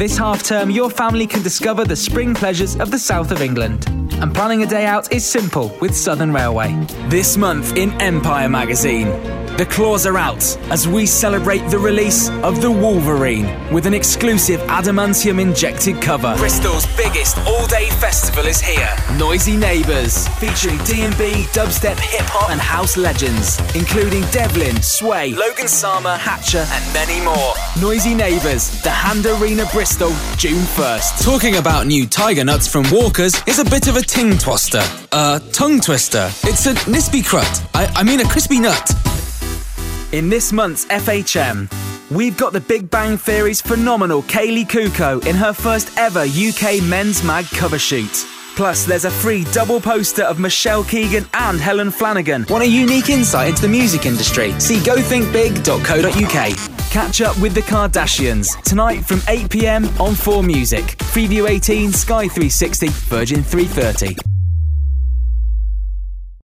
This half term, your family can discover the spring pleasures of the south of England. And planning a day out is simple with Southern Railway. This month in Empire magazine, the claws are out as we celebrate the release of the Wolverine with an exclusive adamantium injected cover. Bristol's biggest all-day festival is here. Noisy Neighbours, featuring D&B, dubstep, hip hop and house legends, including Devlin, Sway, Logan Sama, Hatcha and many more. Noisy Neighbours, the Hand Arena Bristol, June 1st. Talking about new tiger nuts from Walkers is a bit of a ting twister. Uh, tongue twister. It's a nispy crut. I, I mean a crispy nut. In this month's FHM, we've got the Big Bang Theory's phenomenal Kaley Cuoco in her first ever UK Men's Mag cover shoot. Plus, there's a free double poster of Michelle Keegan and Helen Flanagan. Want a unique insight into the music industry? See gothinkbig.co.uk. Catch up with the Kardashians tonight from 8 pm on 4 Music. Freeview 18, Sky 360, Virgin 330.